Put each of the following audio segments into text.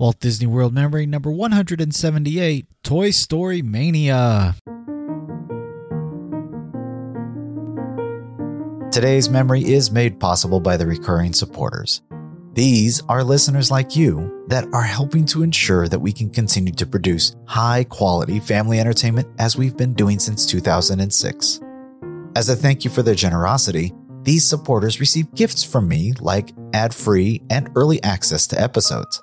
Walt Disney World Memory number 178 Toy Story Mania. Today's memory is made possible by the recurring supporters. These are listeners like you that are helping to ensure that we can continue to produce high quality family entertainment as we've been doing since 2006. As a thank you for their generosity, these supporters receive gifts from me like ad free and early access to episodes.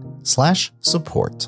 slash support.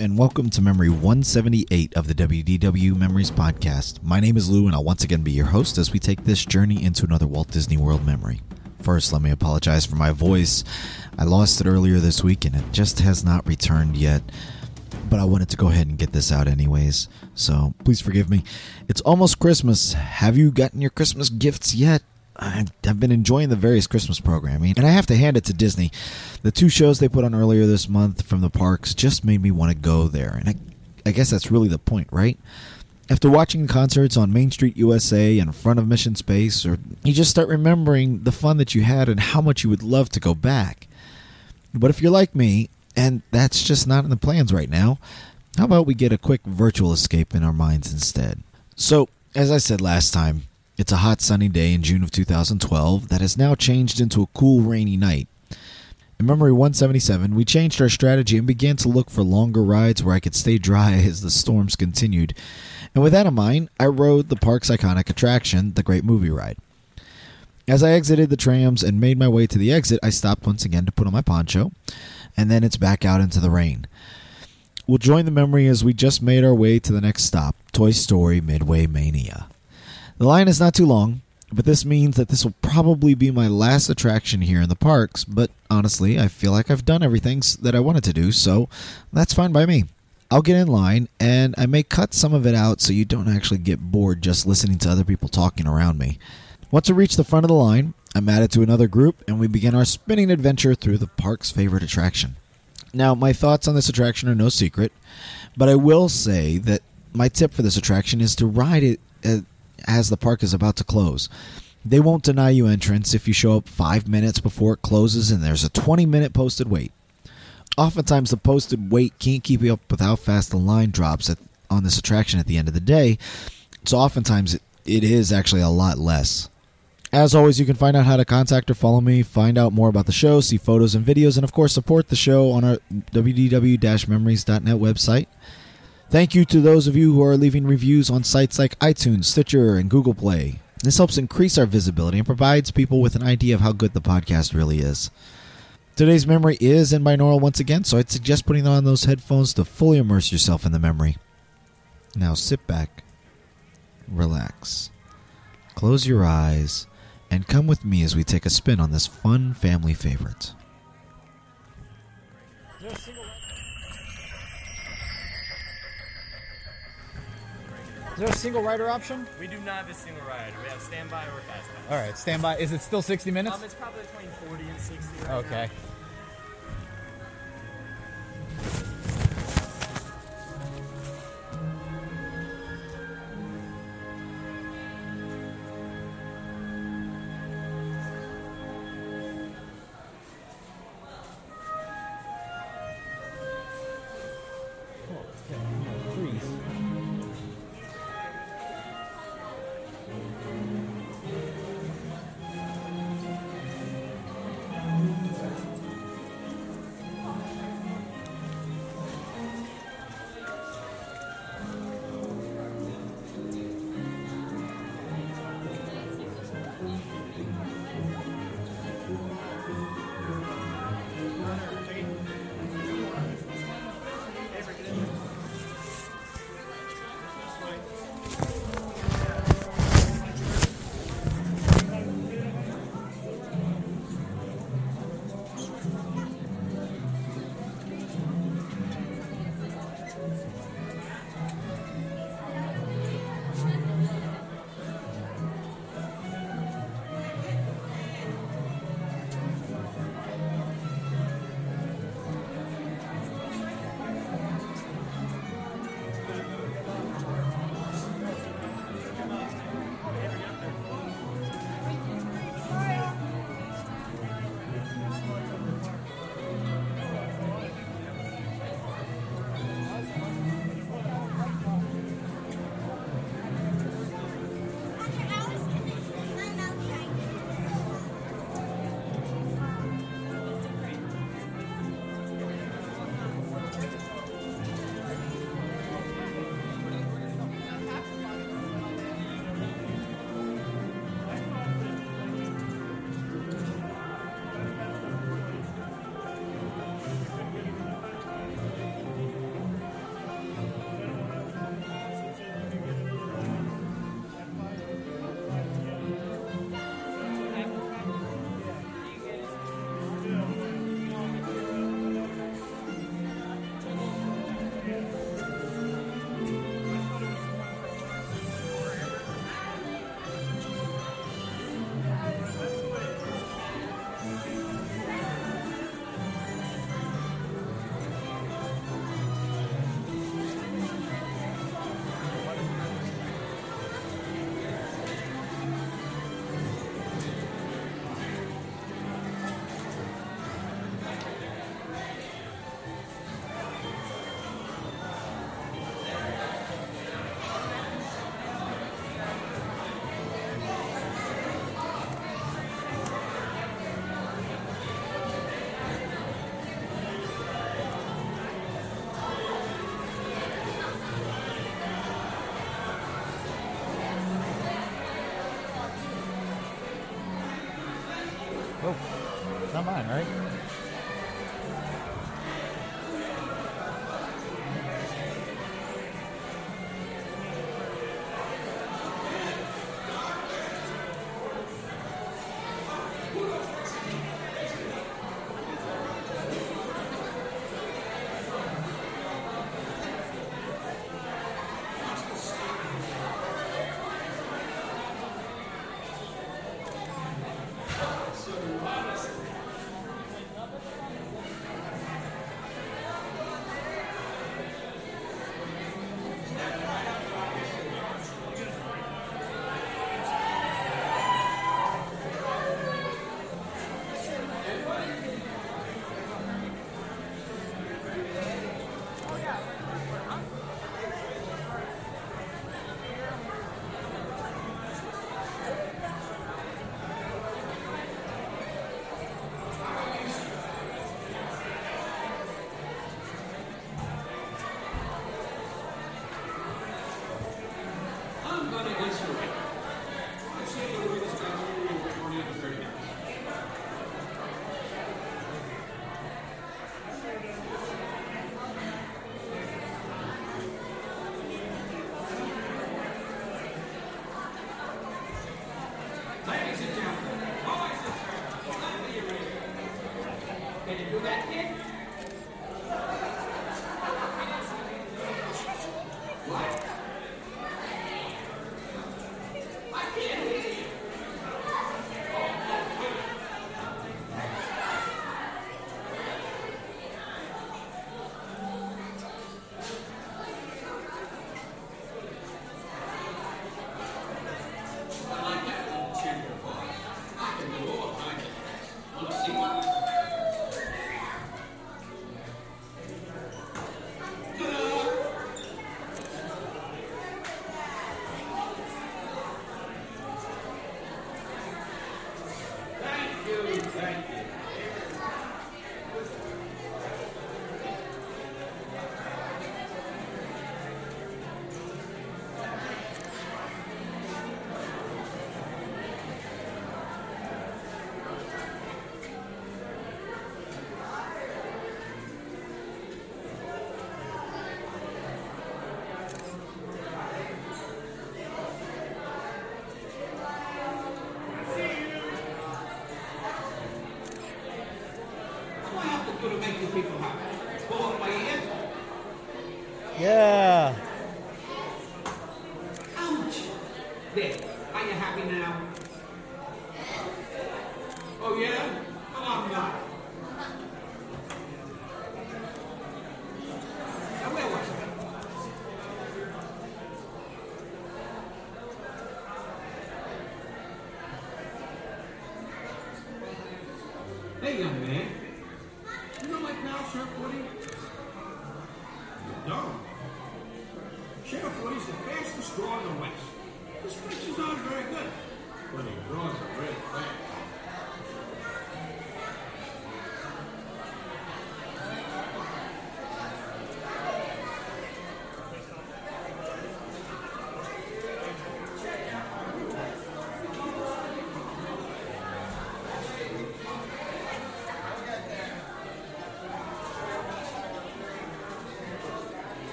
And welcome to Memory 178 of the WDW Memories Podcast. My name is Lou and I'll once again be your host as we take this journey into another Walt Disney World memory. First, let me apologize for my voice. I lost it earlier this week and it just has not returned yet. But I wanted to go ahead and get this out anyways, so please forgive me. It's almost Christmas. Have you gotten your Christmas gifts yet? I've been enjoying the various Christmas programming, and I have to hand it to Disney. The two shows they put on earlier this month from the parks just made me want to go there, and I, I guess that's really the point, right? After watching concerts on Main Street USA in front of Mission Space, or you just start remembering the fun that you had and how much you would love to go back. But if you're like me, and that's just not in the plans right now, how about we get a quick virtual escape in our minds instead? So, as I said last time, it's a hot sunny day in June of 2012 that has now changed into a cool rainy night. In Memory 177, we changed our strategy and began to look for longer rides where I could stay dry as the storms continued. And with that in mind, I rode the park's iconic attraction, the Great Movie Ride. As I exited the trams and made my way to the exit, I stopped once again to put on my poncho, and then it's back out into the rain. We'll join the memory as we just made our way to the next stop Toy Story Midway Mania. The line is not too long, but this means that this will probably be my last attraction here in the parks. But honestly, I feel like I've done everything that I wanted to do, so that's fine by me. I'll get in line, and I may cut some of it out so you don't actually get bored just listening to other people talking around me. Once we reach the front of the line, I'm added to another group, and we begin our spinning adventure through the park's favorite attraction. Now, my thoughts on this attraction are no secret, but I will say that my tip for this attraction is to ride it uh, as the park is about to close. They won't deny you entrance if you show up five minutes before it closes and there's a 20 minute posted wait. Oftentimes, the posted wait can't keep you up with how fast the line drops at, on this attraction at the end of the day, so oftentimes it, it is actually a lot less. As always, you can find out how to contact or follow me, find out more about the show, see photos and videos, and of course, support the show on our wdw memories.net website. Thank you to those of you who are leaving reviews on sites like iTunes, Stitcher, and Google Play. This helps increase our visibility and provides people with an idea of how good the podcast really is. Today's memory is in binaural once again, so I'd suggest putting on those headphones to fully immerse yourself in the memory. Now sit back, relax, close your eyes, and come with me as we take a spin on this fun family favorite. There a single rider option? We do not have a single rider. We have standby or fast pass. All right, standby. Is it still 60 minutes? Um, it's probably between 40 and 60 right Okay. now.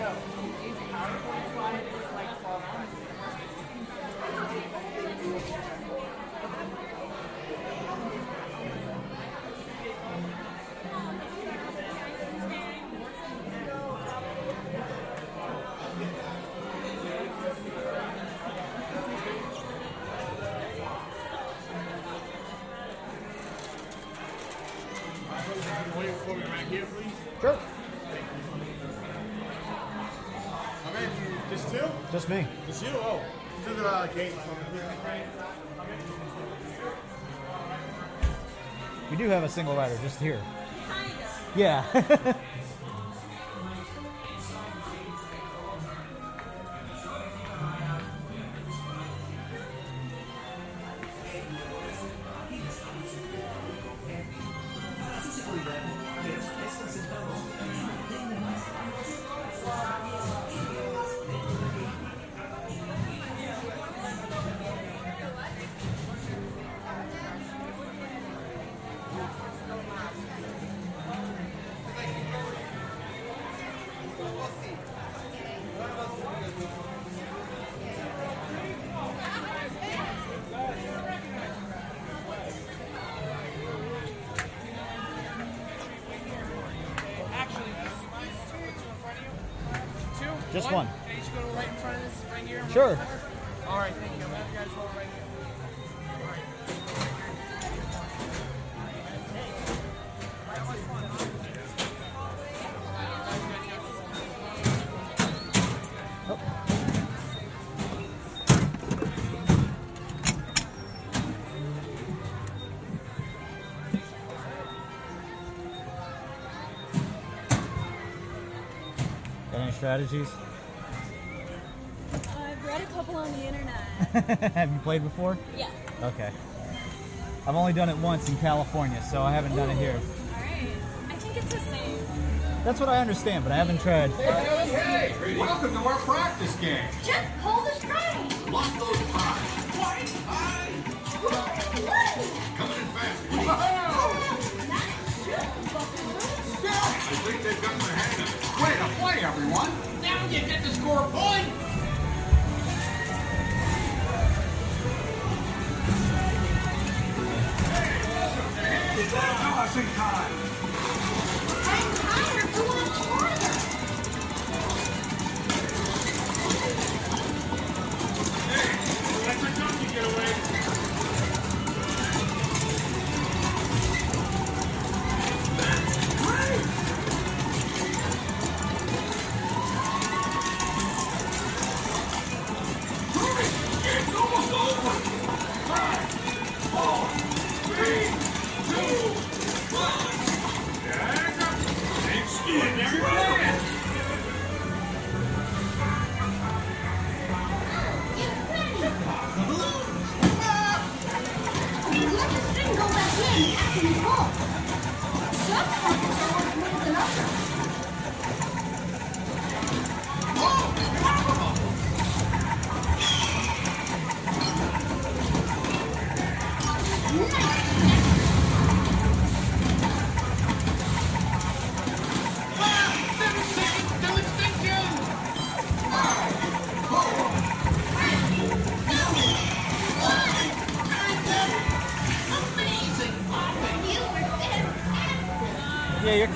PowerPoint slide. Two? Just me. Just you? Oh. To the uh, gate. We do have a single rider just here. Yeah. Just one. You should go right in front of this, right here. Sure. All right, thank you. I'm gonna have you guys hold right here. Any strategies? have you played before? yeah. Okay. I've only done it once in California, so I haven't done it here. Alright. I think it's the same. That's what I understand, but I haven't tried. Hey, welcome to our practice game. Just hold the stride. Lock those pies. Coming in fast. Oh, I think they've got the hang of it. Way to play, everyone. Now you get to score a point. Tossing time. I'm tired.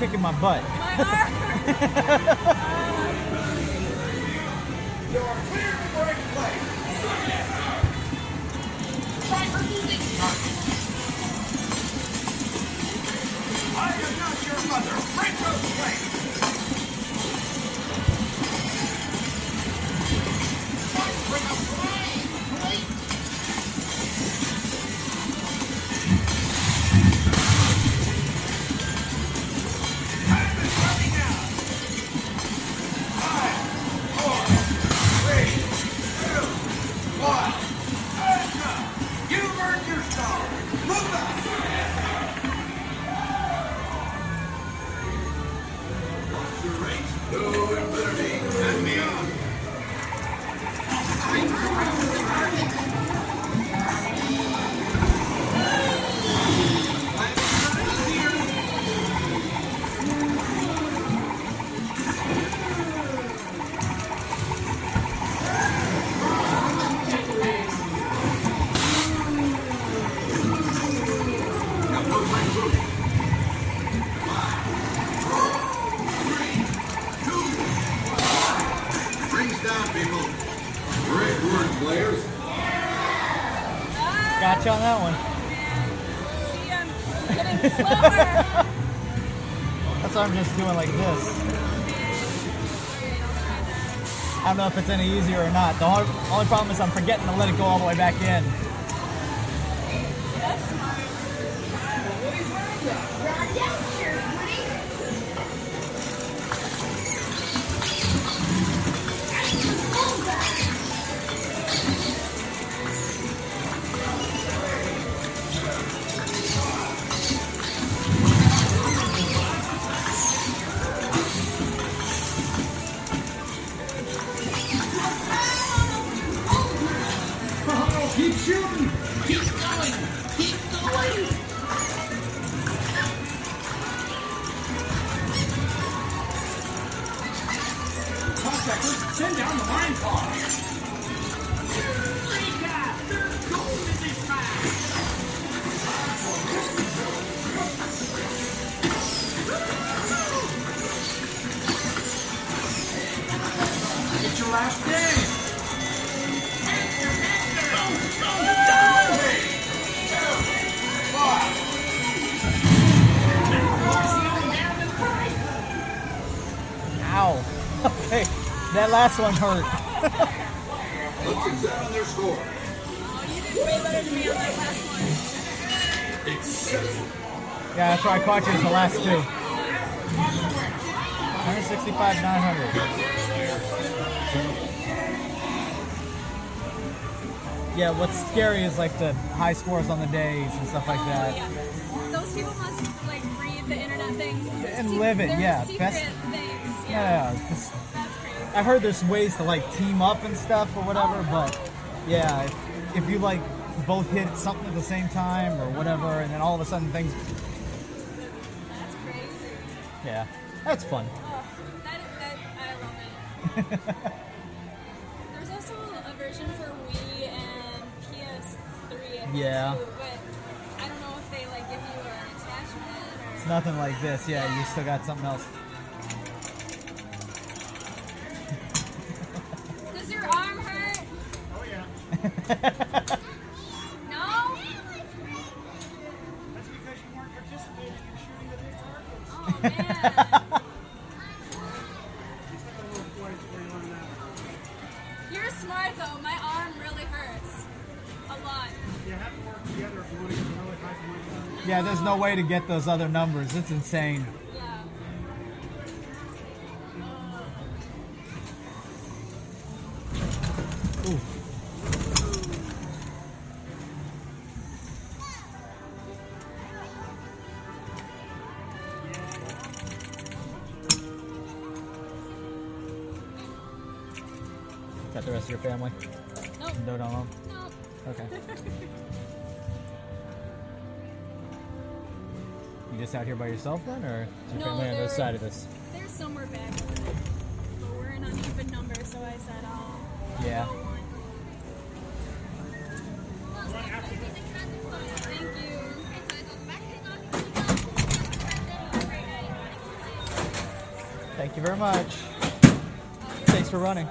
Kicking my butt. You're Great work, players. Gotcha on that one. See, I'm getting slower. so I'm just doing like this. I don't know if it's any easier or not. The only, only problem is I'm forgetting to let it go all the way back in. Send down the mine car! That last one hurt. Let's examine their score. Way better than me on that last one. Yeah, that's why I caught you as the last two. 165, 900. Yeah, what's scary is like the high scores on the days and stuff like that. Oh, yeah. Those people must like read the internet things And live it, yeah, best- things. Yeah. Yeah, 'cause That's crazy. I heard there's ways to like team up and stuff or whatever, but yeah, if, if you like both hit something at the same time or whatever, and then all of a sudden things, That's crazy. yeah, that's fun. Oh, that, that, I love it. There's also a version for Wii and PS3. I think, Yeah. Too, but I don't know if they like give you an attachment It's nothing like this. Yeah, you still got something else. That. You're smart though. My arm really hurts. A lot. You have to work together if you want to get really high. Uh, yeah, there's no way to get those other numbers. It's insane. Just out here by yourself then, or is your No, family on they're- this side of this? They're somewhere back over there. But we're an uneven number, so I said oh, I'll. I'll Yeah. go one. Thank you very much. Thanks for running.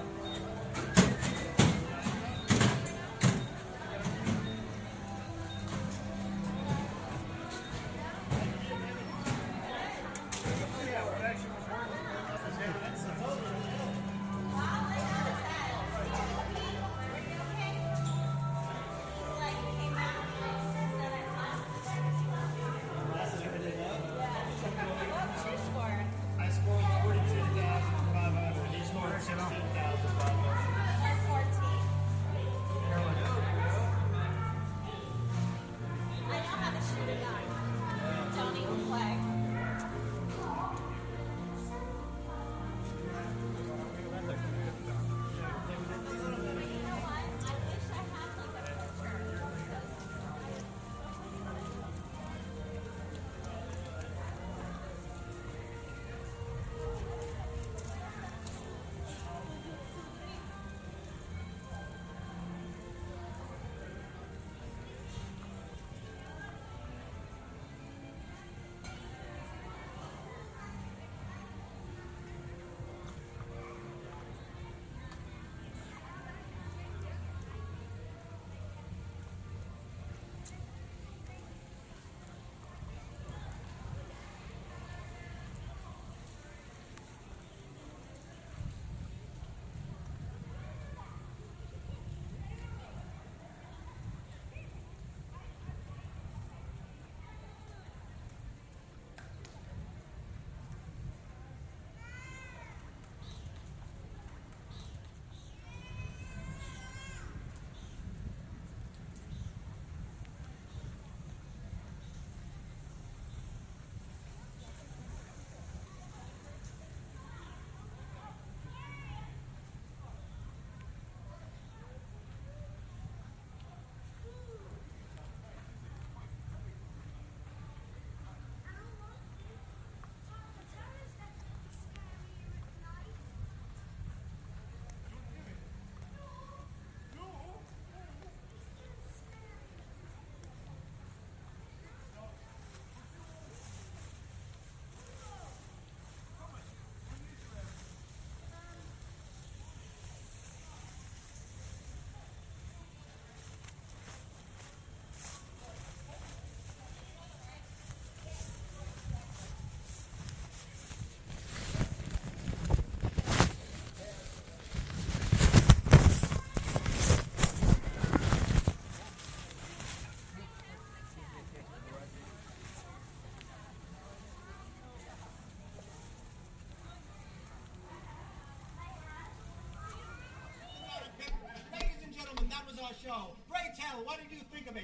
Our show. Great tell, what did you think of it?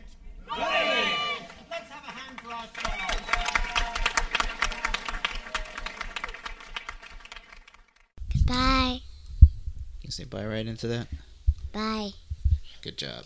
Let's have a hand for our show. Bye. You say bye right into that? Bye. Good job.